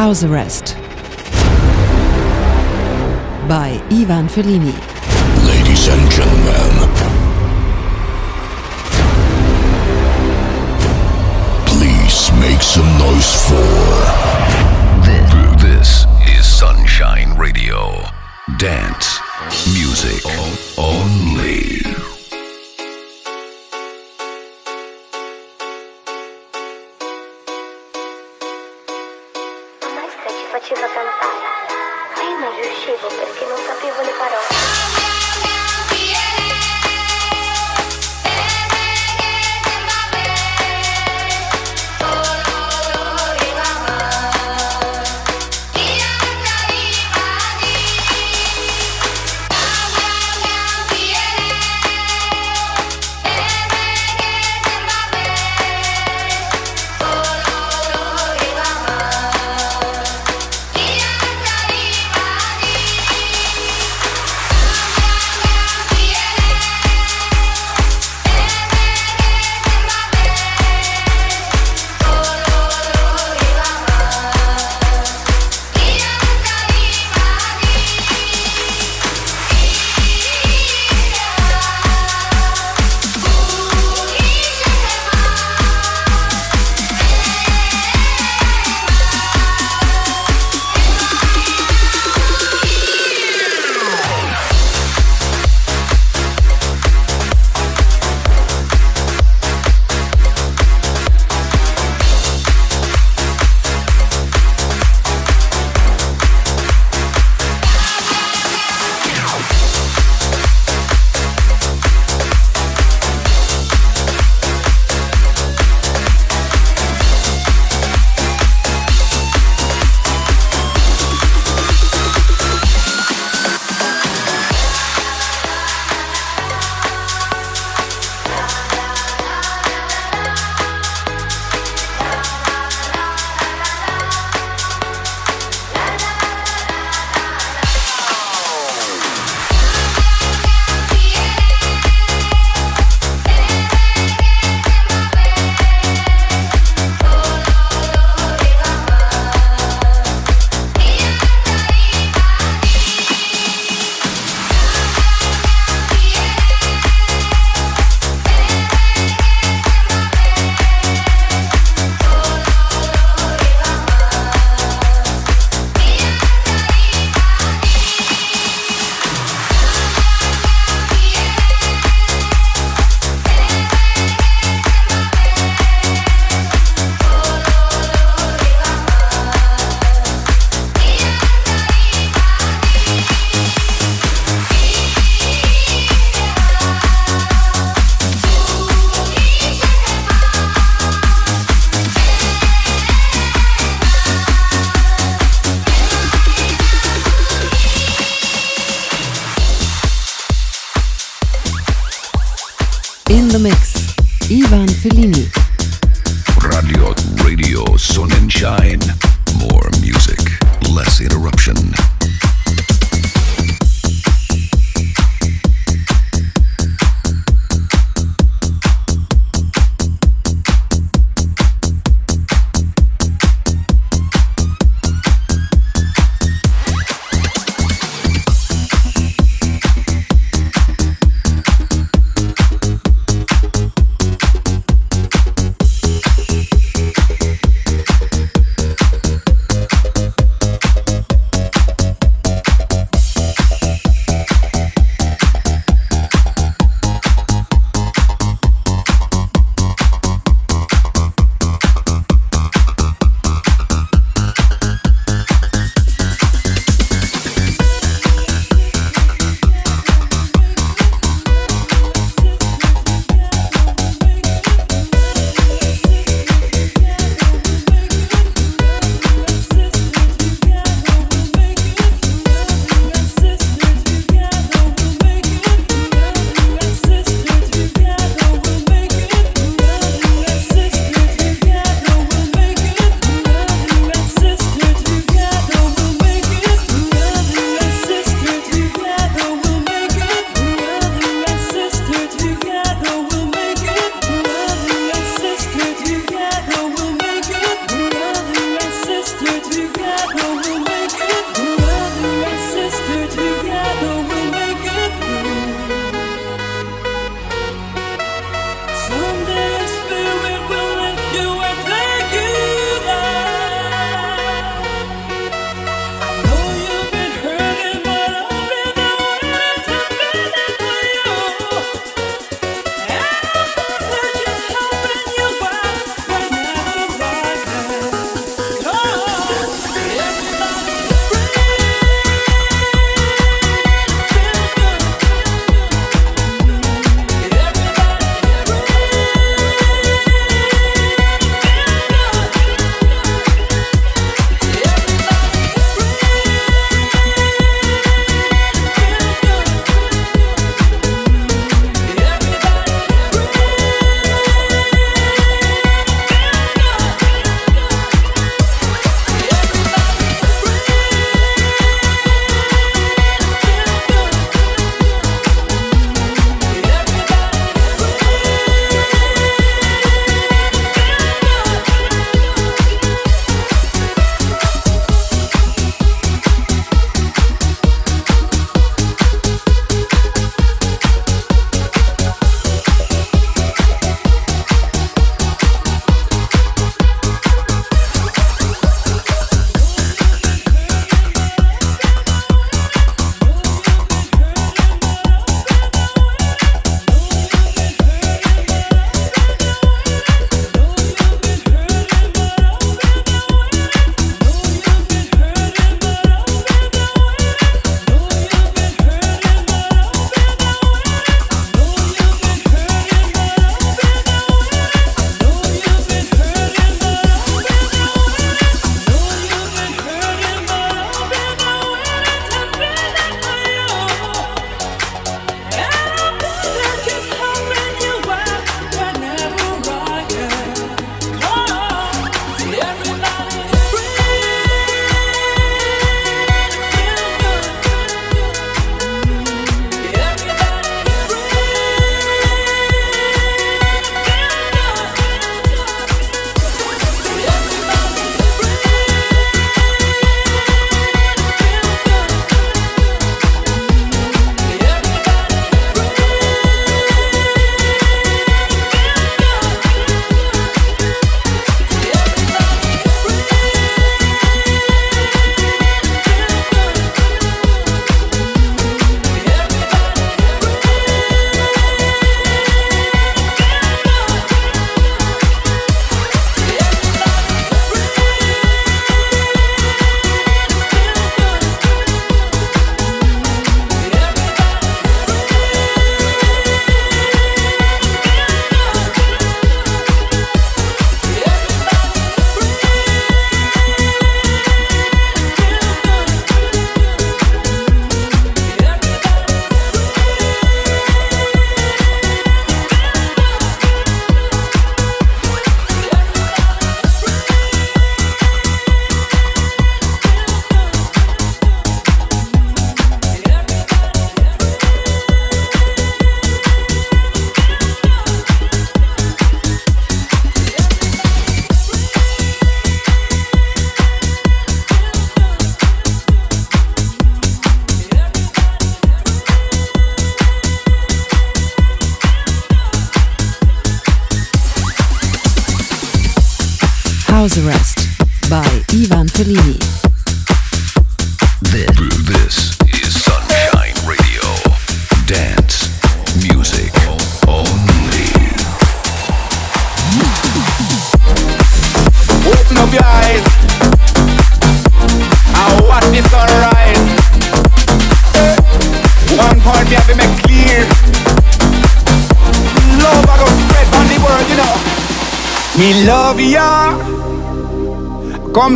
House Arrest by Ivan Fellini. Ladies and gentlemen, please make some noise for. This, this is Sunshine Radio. Dance music only.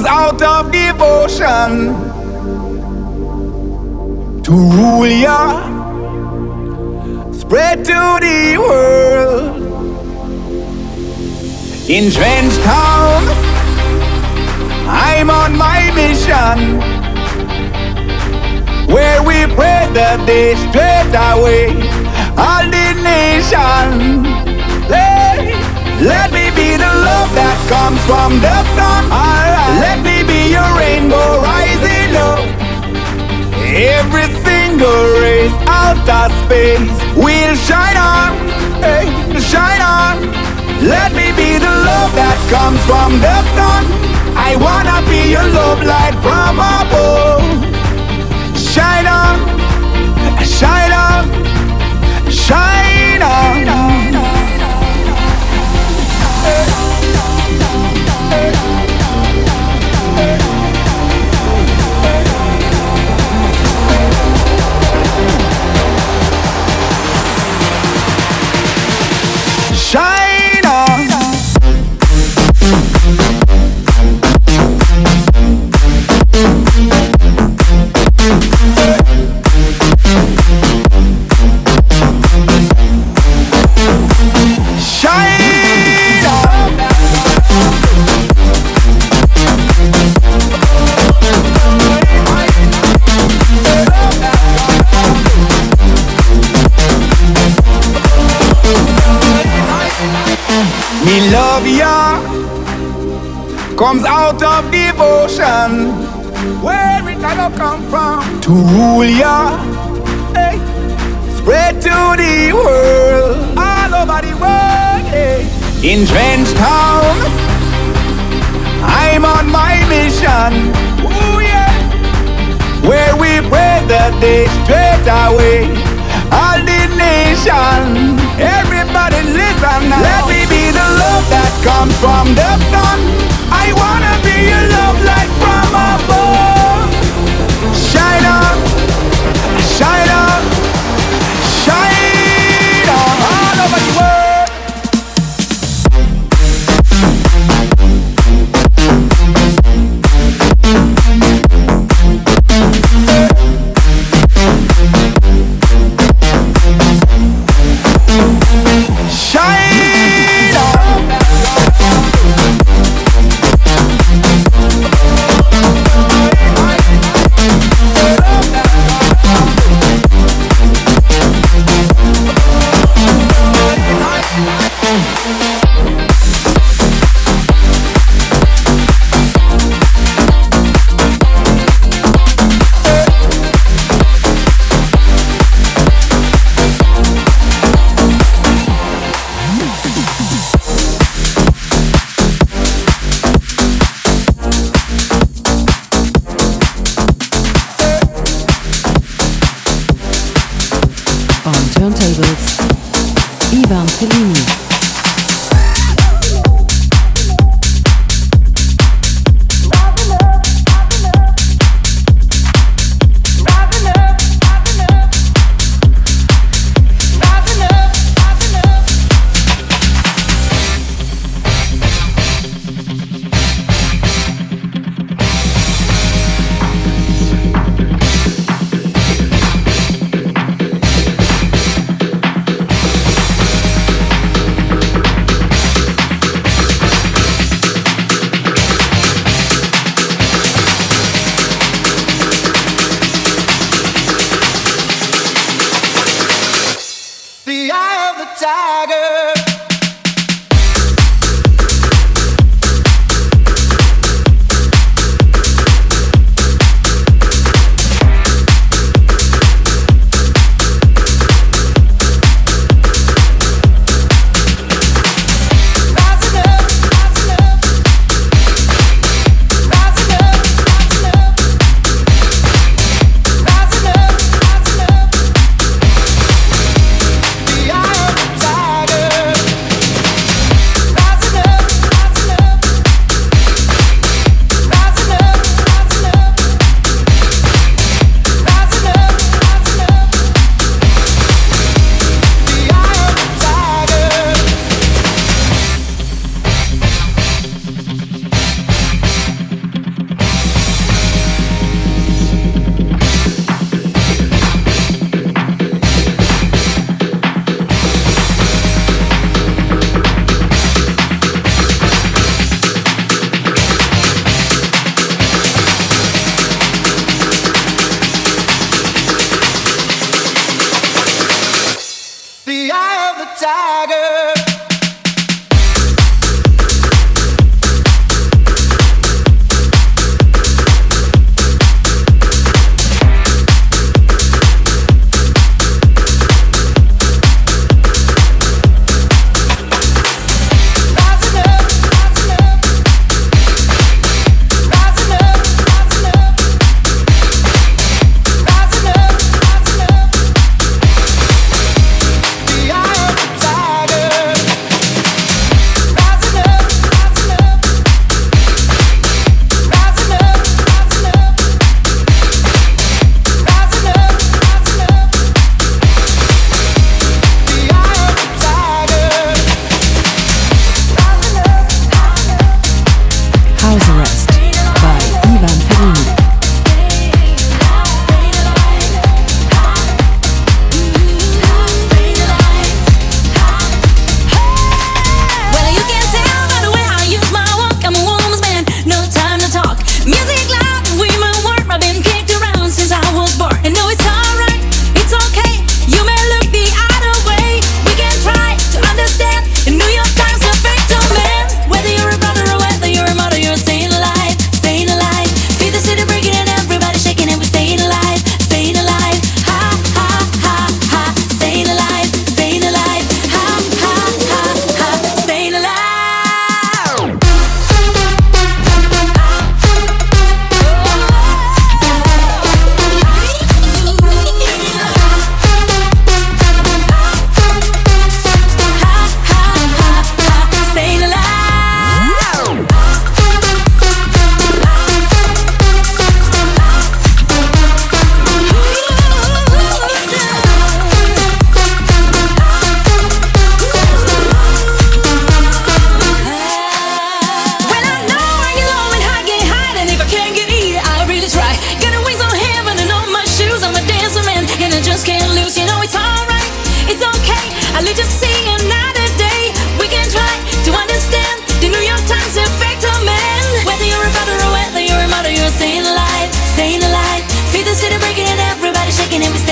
Out of devotion to rule ya, spread to the world. In Trench Town, I'm on my mission. Where we pray the day straight away, all the nation. Let me be the love that comes from the sun. Alright. Let me be your rainbow rising up. Every single race out of space will shine on, hey, shine on. Let me be the love that comes from the sun. I wanna be your love light from above. Shine on, shine on, shine on. Shine on. On. Ya comes out of devotion. Where it go come from? To rule ya, hey. spread to the world, all over the world. Hey. In Trench Town, I'm on my mission. Ooh, yeah. Where we pray the day straight away. All the nation, everybody listen now. Let me be the love that comes from the sun. I wanna be your love light from above.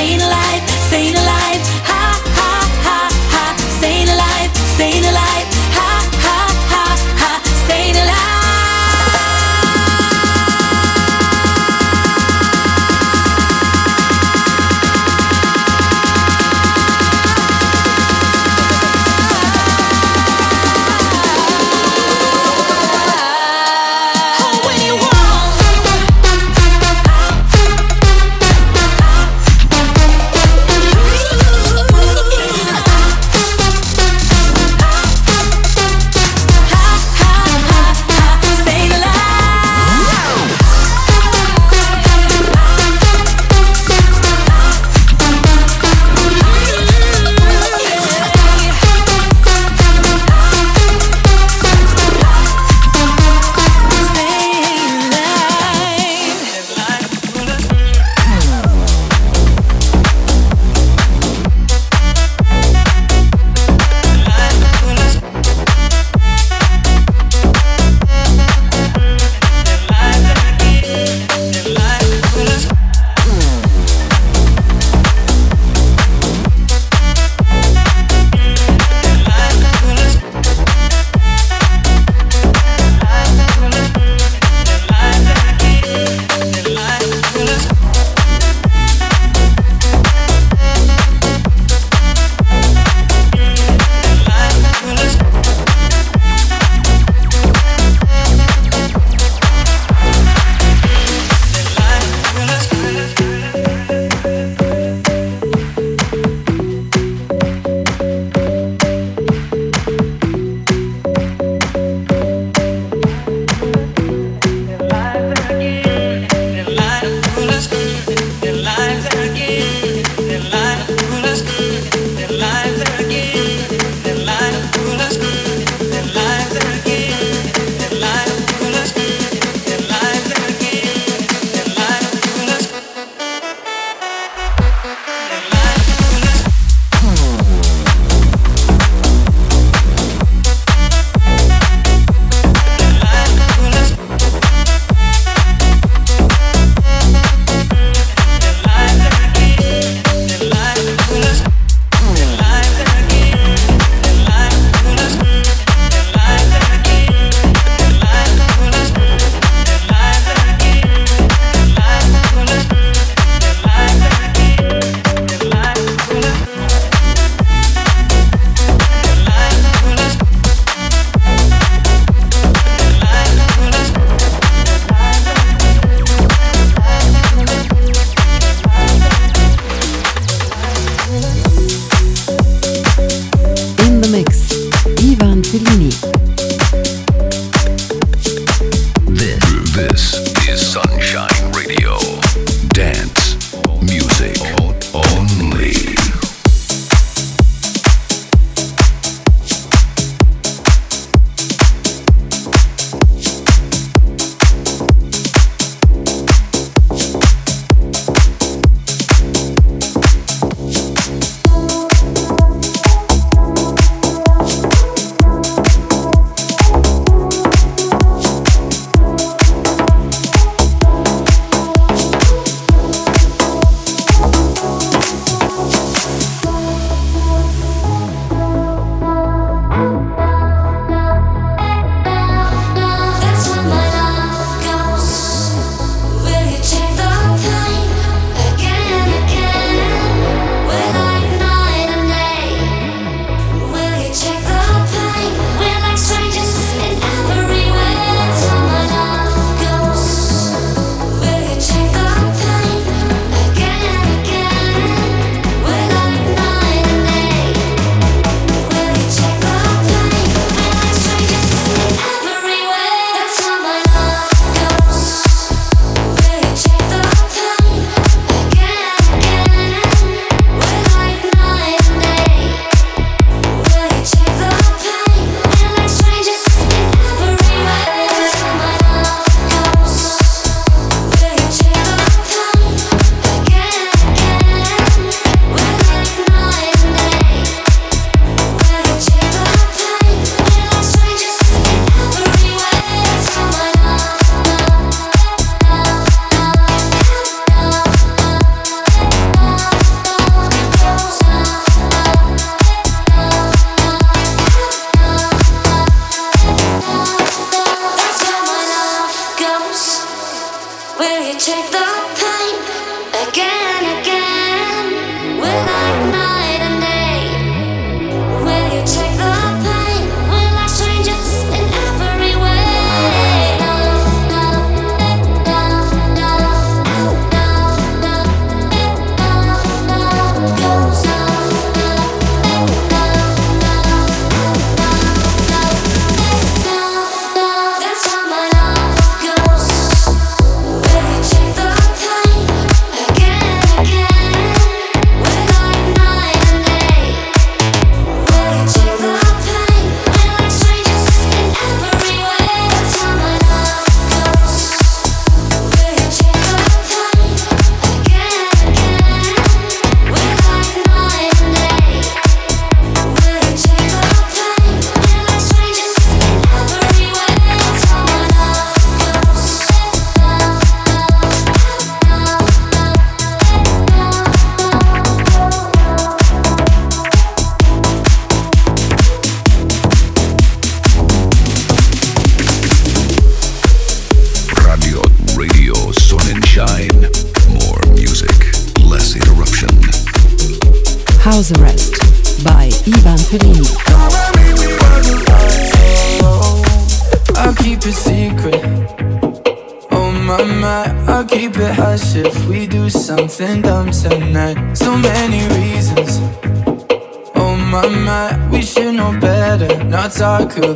staying alive, staying alive.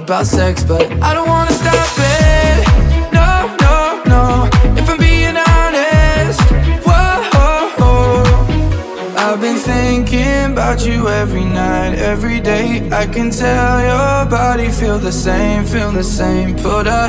about sex, but I don't wanna stop it. No, no, no. If I'm being honest, whoa. I've been thinking about you every night, every day. I can tell your body feel the same, feel the same. Put a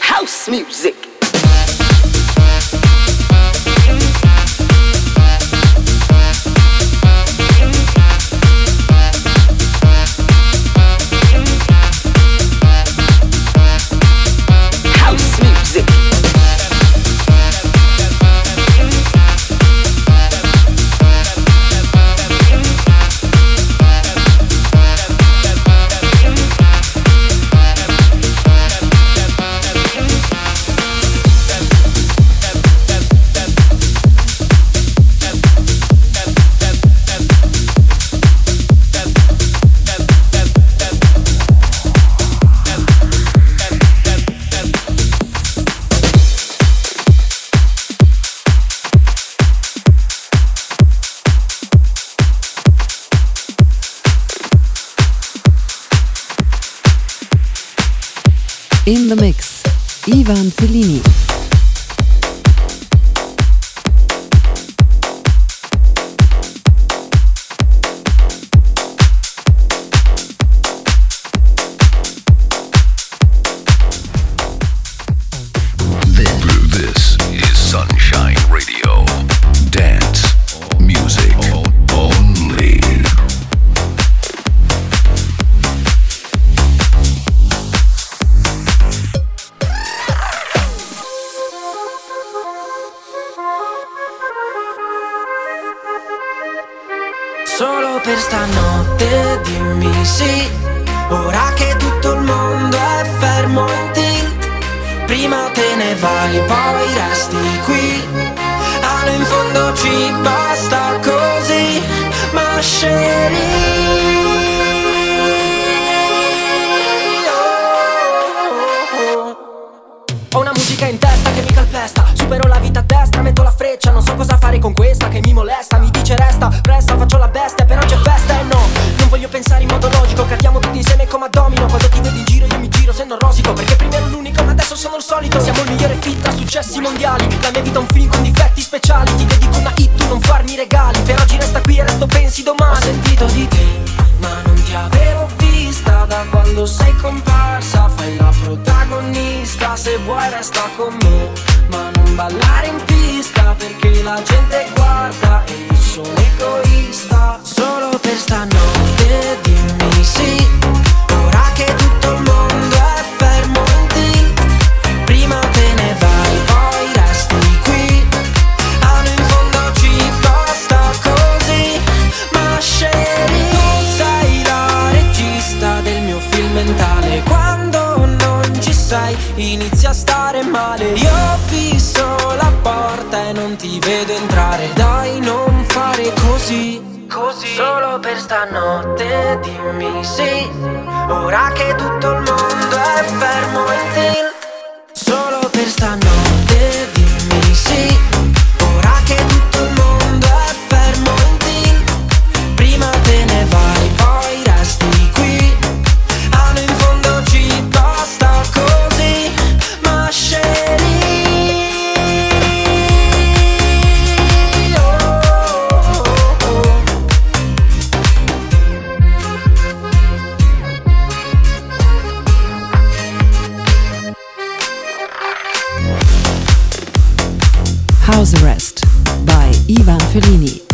house music. Ho una musica in testa che mi calpesta Supero la vita a destra, metto la freccia Non so cosa fare con questa che mi molesta Mi dice resta, resta, faccio la bestia Per oggi è festa e no, non voglio pensare in modo logico Cadiamo tutti insieme come a domino Quando ti vedo in giro io mi giro se non rosico Perché prima ero l'unico ma adesso sono il solito Siamo il migliore fit a successi mondiali La mia vita è un film con difetti speciali Ti dedico una hit, tu non farmi regali Però qui resto pensi domani. Ho sentito di te, ma non ti avevo quando sei comparsa Fai la protagonista. Se vuoi resta con me Ma non ballare in pista Perché la gente guarda E io sono egoista. Solo per stanotte inizia a stare male. Io fisso la porta e non ti vedo entrare. Dai non fare così. Così. Solo per stanotte dimmi sì. Ora che tutto il mondo è fermo in tilt Solo per stanotte dimmi sì. Ora che tutto Ivan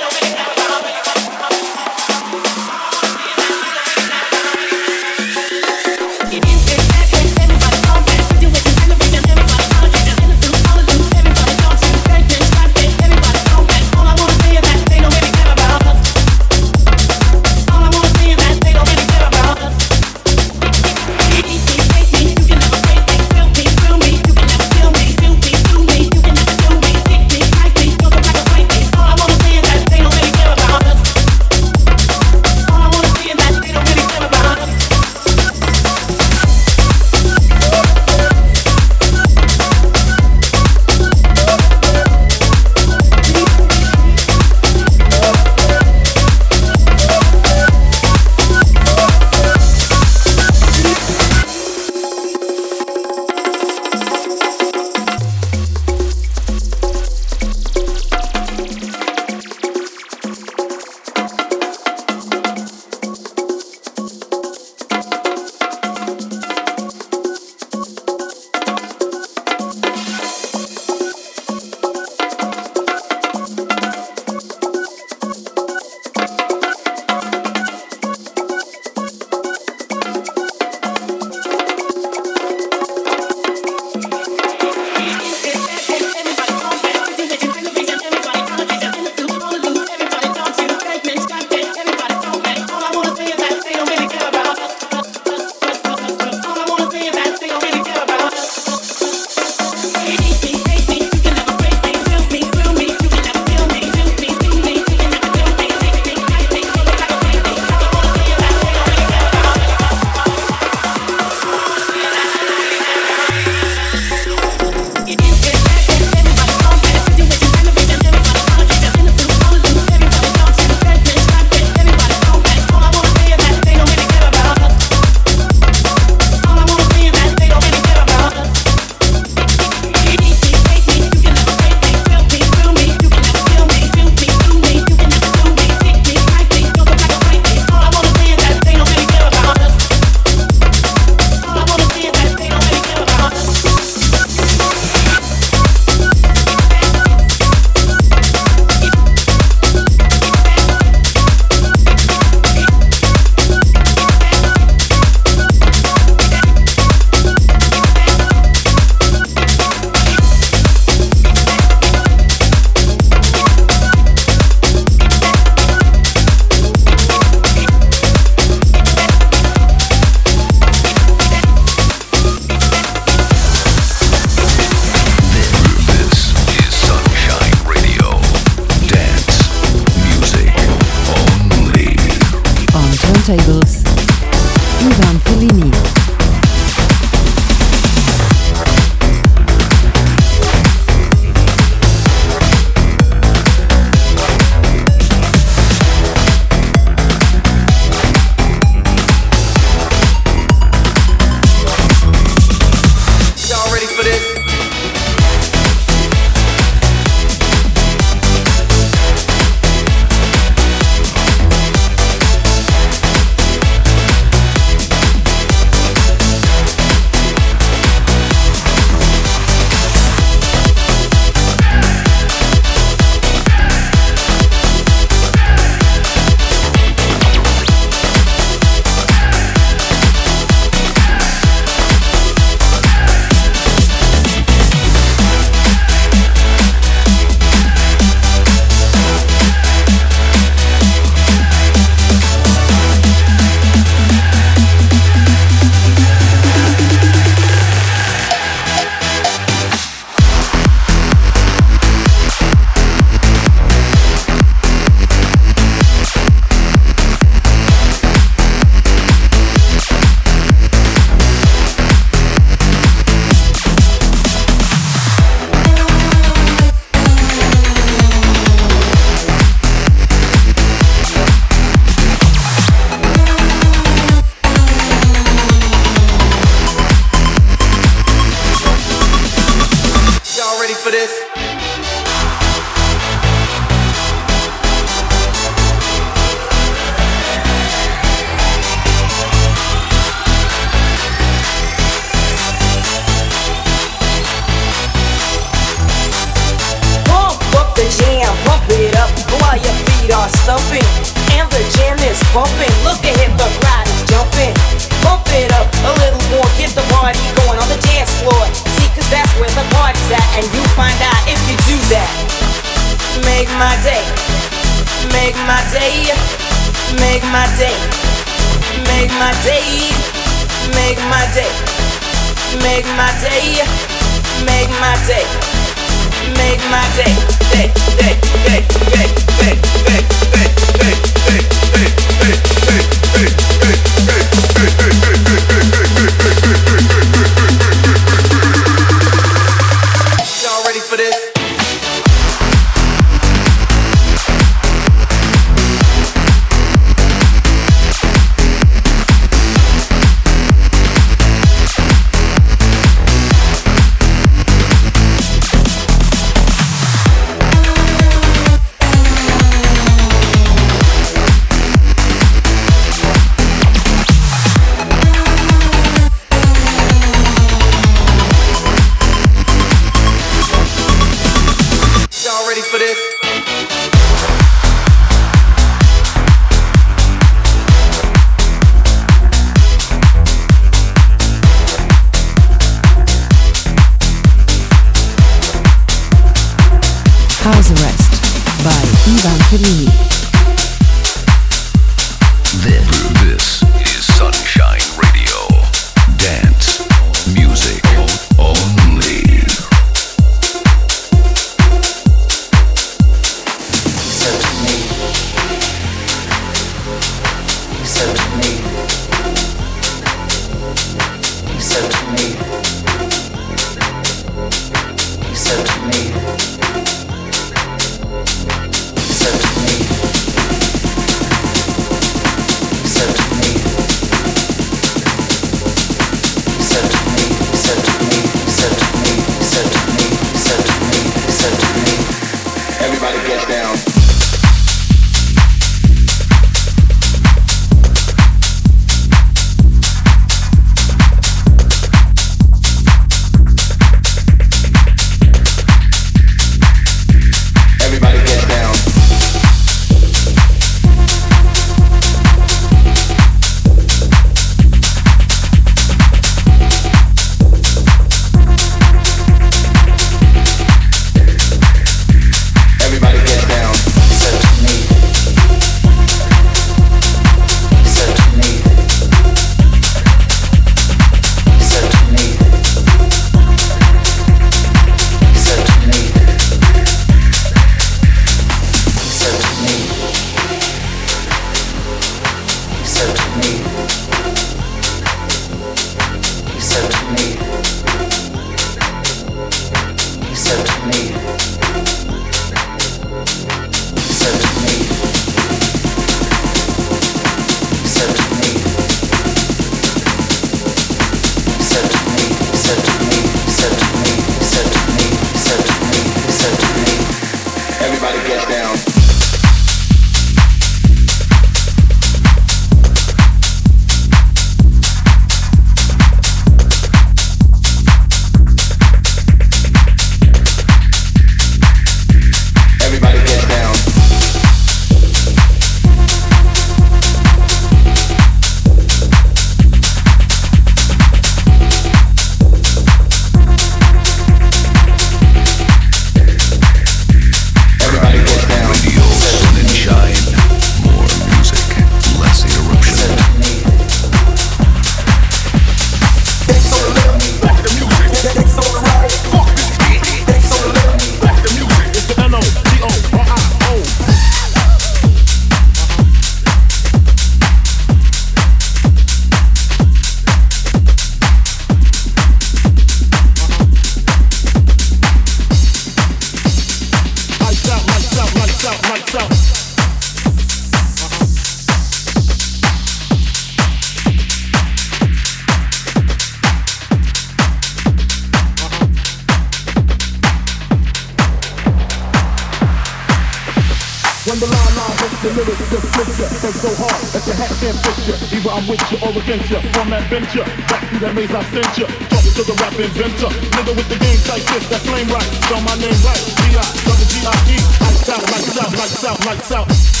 picture Either I'm with you or against you. From that venture Back through that maze I sent you. Talk to the rap inventor. Nigga with the game like this That's lame right. Spell my name right. G-I Double G-I-E Lights out, lights out, lights out, lights out.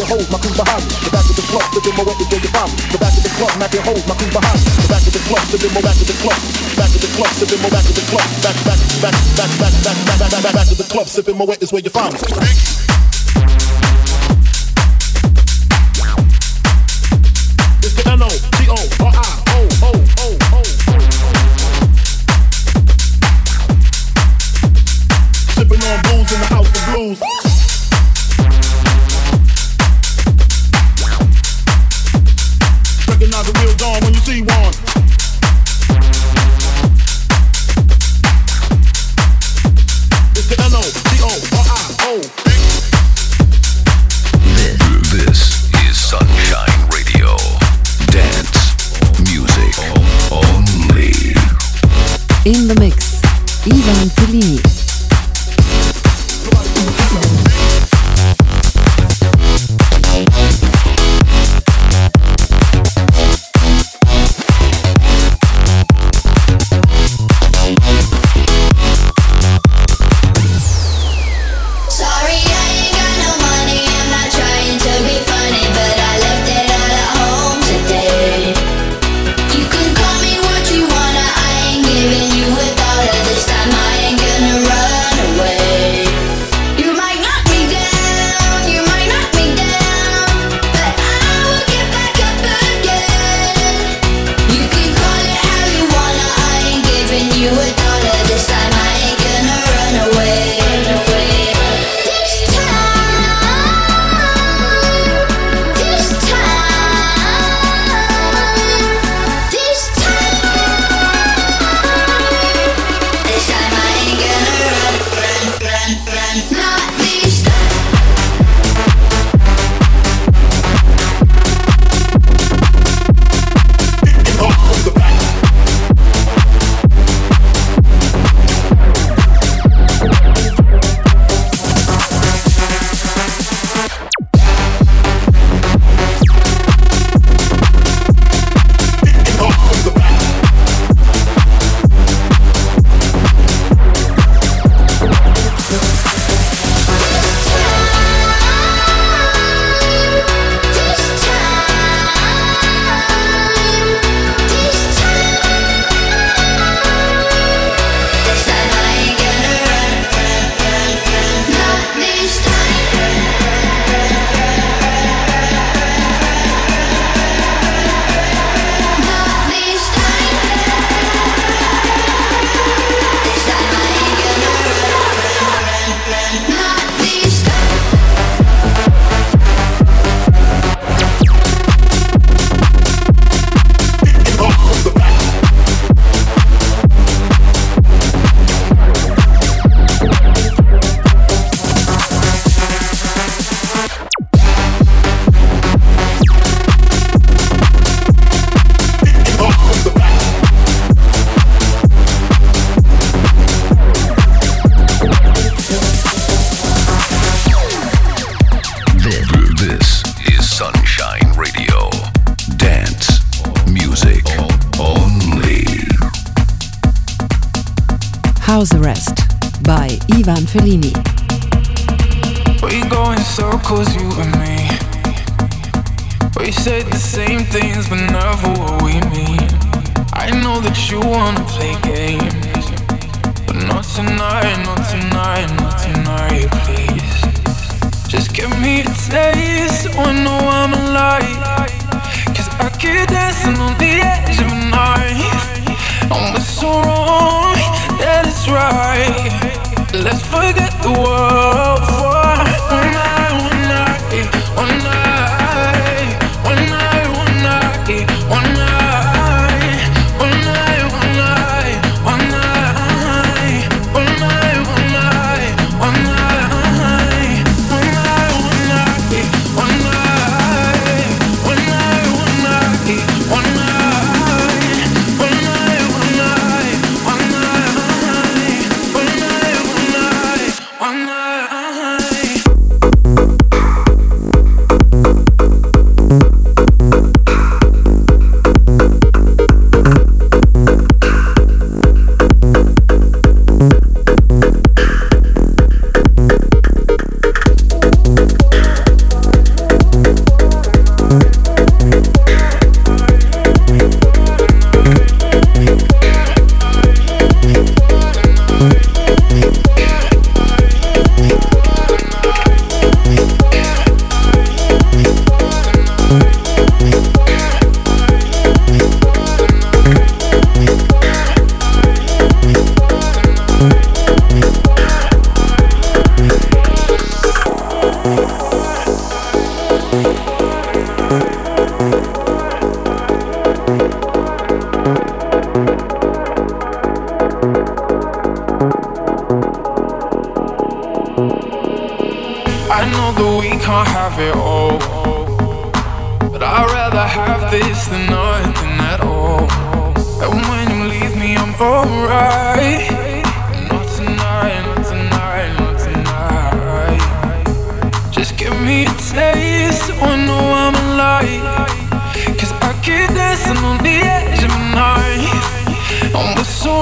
macking holes, my crew behind me. The back of the club, sipping Moët before you find me. The back of the club, macking holes, my crew behind me. The back of the club, sipping my back of the club. Back of the club, sipping my back of the club. Back, back, back, back, back, back, back, back, back, back, back of the club, sipping Moët is where you find me. blues in the house of blues.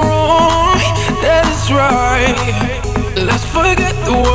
wrong, that is right. Let's forget the